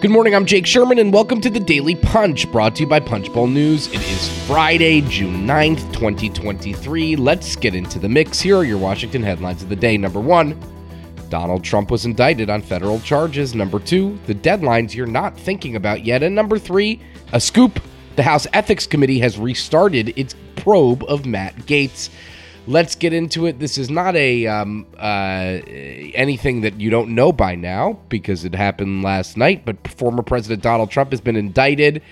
Good morning, I'm Jake Sherman, and welcome to the Daily Punch, brought to you by Punchbowl News. It is Friday, June 9th, 2023. Let's get into the mix. Here are your Washington headlines of the day. Number one, Donald Trump was indicted on federal charges. Number two, the deadlines you're not thinking about yet. And number three, a scoop. The House Ethics Committee has restarted its probe of Matt Gaetz. Let's get into it. This is not a um, uh, anything that you don't know by now because it happened last night. But former President Donald Trump has been indicted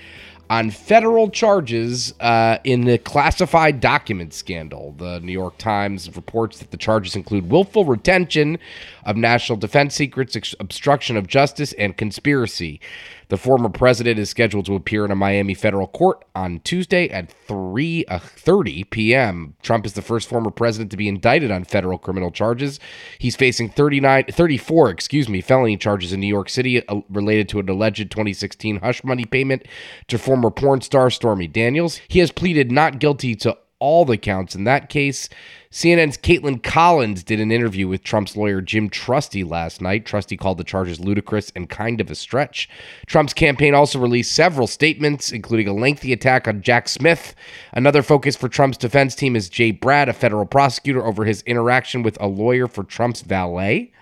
on federal charges uh, in the classified document scandal. The New York Times reports that the charges include willful retention of national defense secrets, obstruction of justice, and conspiracy. The former president is scheduled to appear in a Miami federal court on Tuesday at 3:30 uh, p.m. Trump is the first former president to be indicted on federal criminal charges. He's facing 39 34, excuse me, felony charges in New York City uh, related to an alleged 2016 hush money payment to former porn star Stormy Daniels. He has pleaded not guilty to all the counts in that case. CNN's Kaitlan Collins did an interview with Trump's lawyer Jim Trusty last night. Trusty called the charges ludicrous and kind of a stretch. Trump's campaign also released several statements, including a lengthy attack on Jack Smith. Another focus for Trump's defense team is Jay Bratt, a federal prosecutor, over his interaction with a lawyer for Trump's valet.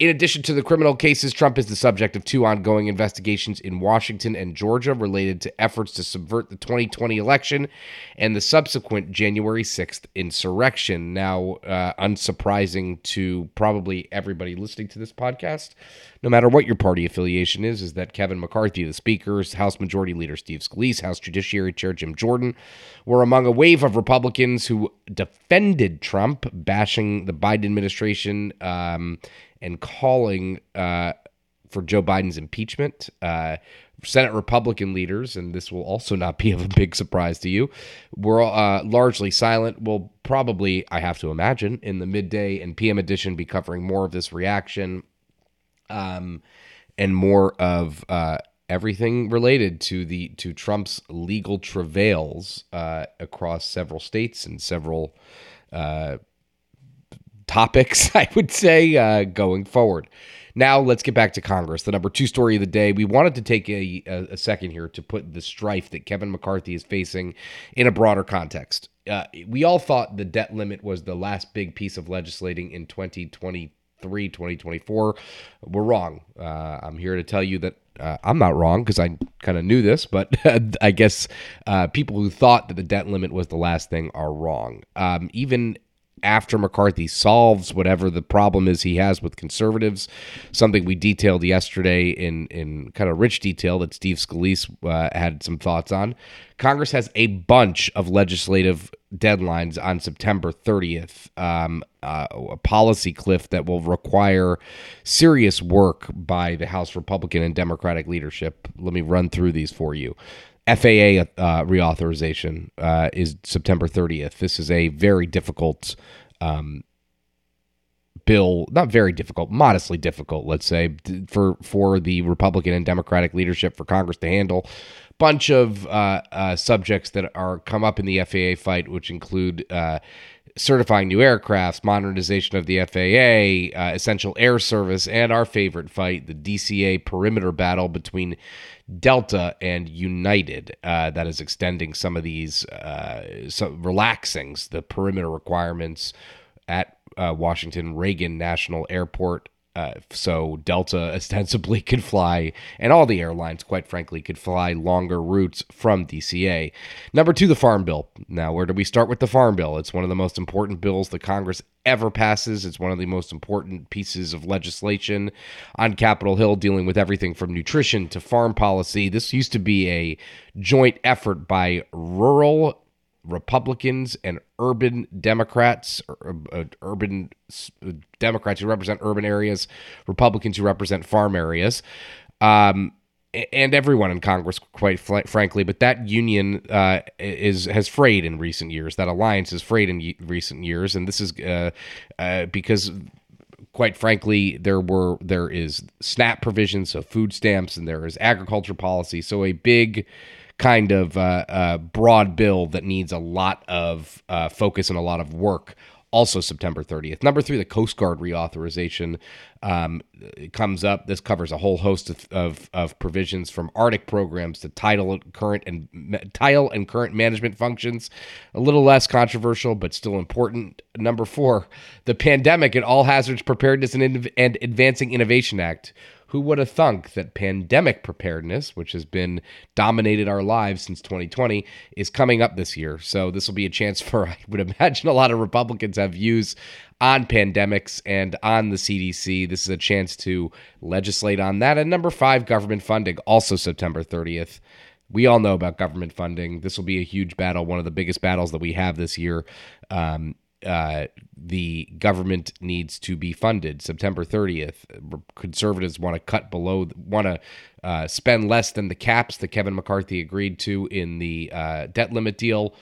In addition to the criminal cases, Trump is the subject of two ongoing investigations in Washington and Georgia related to efforts to subvert the 2020 election and the subsequent January 6th insurrection. Now, uh, unsurprising to probably everybody listening to this podcast, no matter what your party affiliation is, is that Kevin McCarthy, the Speaker, House Majority Leader Steve Scalise, House Judiciary Chair Jim Jordan were among a wave of Republicans who defended Trump, bashing the Biden administration. Um, and calling uh, for Joe Biden's impeachment. Uh, Senate Republican leaders, and this will also not be of a big surprise to you, were uh, largely silent. We'll probably, I have to imagine, in the midday and PM edition, be covering more of this reaction um, and more of uh, everything related to the to Trump's legal travails uh, across several states and several uh, topics, I would say, uh, going forward. Now, let's get back to Congress. The number two story of the day. We wanted to take a, a, second here to put the strife that Kevin McCarthy is facing in a broader context. Uh, we all thought the debt limit was the last big piece of legislating in 2023, 2024. We're wrong. Uh, I'm here to tell you that uh, I'm not wrong because I kind of knew this, but I guess uh, people who thought that the debt limit was the last thing are wrong. Um, even after McCarthy solves whatever the problem is he has with conservatives, something we detailed yesterday in in kind of rich detail that Steve Scalise uh, had some thoughts on. Congress has a bunch of legislative deadlines on September 30th, um, uh, a policy cliff that will require serious work by the House Republican and Democratic leadership. Let me run through these for you. FAA uh, reauthorization uh, is September 30th. This is a very difficult um, bill, not very difficult, modestly difficult, let's say, for for the Republican and Democratic leadership for Congress to handle. Bunch of uh, uh subjects that are come up in the FAA fight, which include uh, certifying new aircrafts, modernization of the FAA, uh, essential air service, and our favorite fight, the DCA perimeter battle between Delta and United. Uh, that is extending some of these, uh, the perimeter requirements at uh, Washington Reagan National Airport uh, so Delta ostensibly could fly, and all the airlines, quite frankly, could fly longer routes from DCA. Number two, the Farm Bill. Now, where do we start with the Farm Bill? It's one of the most important bills the Congress ever passes. It's one of the most important pieces of legislation on Capitol Hill, dealing with everything from nutrition to farm policy. This used to be a joint effort by rural Republicans and urban Democrats, uh, urban uh, Democrats who represent urban areas, Republicans who represent farm areas, um, and everyone in Congress, quite fl- frankly. But that union uh, is has frayed in recent years. That alliance has frayed in y- recent years, and this is uh, uh, because quite frankly, there were there is SNAP provisions, so food stamps, and there is agriculture policy. So a big kind of uh, uh, broad bill that needs a lot of uh, focus and a lot of work also September 30th. Number three, the Coast Guard reauthorization um, comes up. This covers a whole host of, of, of, provisions from Arctic programs to title current and title and current management functions. A little less controversial, but still important. Number four, the Pandemic and All Hazards Preparedness and, and Advancing Innovation Act who would have thunk that pandemic preparedness, which has been dominated our lives since 2020, is coming up this year? So this will be a chance for, I would imagine, a lot of Republicans have views on pandemics and on the CDC. This is a chance to legislate on that. And number five, government funding, also September 30th. We all know about government funding. This will be a huge battle, one of the biggest battles that we have this year. Um, uh, the government needs to be funded. September 30th, conservatives want to cut below, want to uh, spend less than the caps that Kevin McCarthy agreed to in the uh, debt limit deal.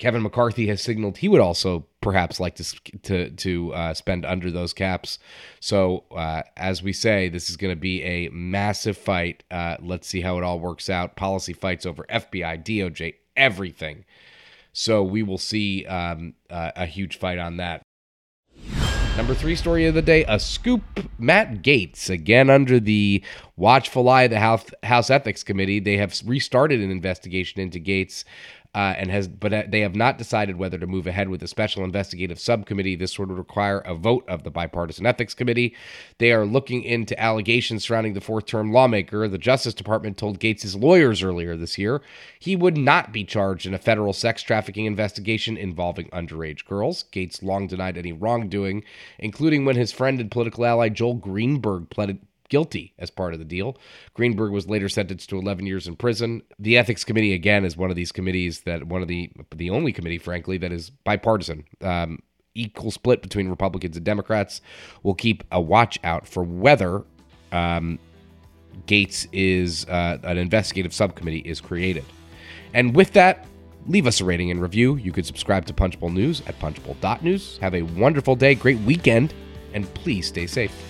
Kevin McCarthy has signaled he would also perhaps like to to to uh, spend under those caps. So uh, as we say, this is going to be a massive fight. Uh, let's see how it all works out. Policy fights over FBI, DOJ, everything. So we will see um, uh, a huge fight on that. Number three story of the day a scoop. Matt Gaetz, again under the watchful eye of the House, House Ethics Committee, they have restarted an investigation into Gaetz uh, and has but uh, they have not decided whether to move ahead with a special investigative subcommittee. This would require a vote of the bipartisan ethics committee. They are looking into allegations surrounding the fourth-term lawmaker. The Justice Department told Gaetz' lawyers earlier this year he would not be charged in a federal sex trafficking investigation involving underage girls. Gaetz long denied any wrongdoing, including when his friend and political ally Joel Greenberg pleaded guilty as part of the deal. Greenberg was later sentenced to 11 years in prison. The ethics committee again is one of these committees that one of the the only committee, frankly, that is bipartisan. Um, equal split between Republicans and Democrats. We'll keep a watch out for whether um, Gaetz is uh, an investigative subcommittee is created. And with that, leave us a rating and review. You could subscribe to Punchbowl News at punchbowl.news. Have a wonderful day, great weekend, and please stay safe.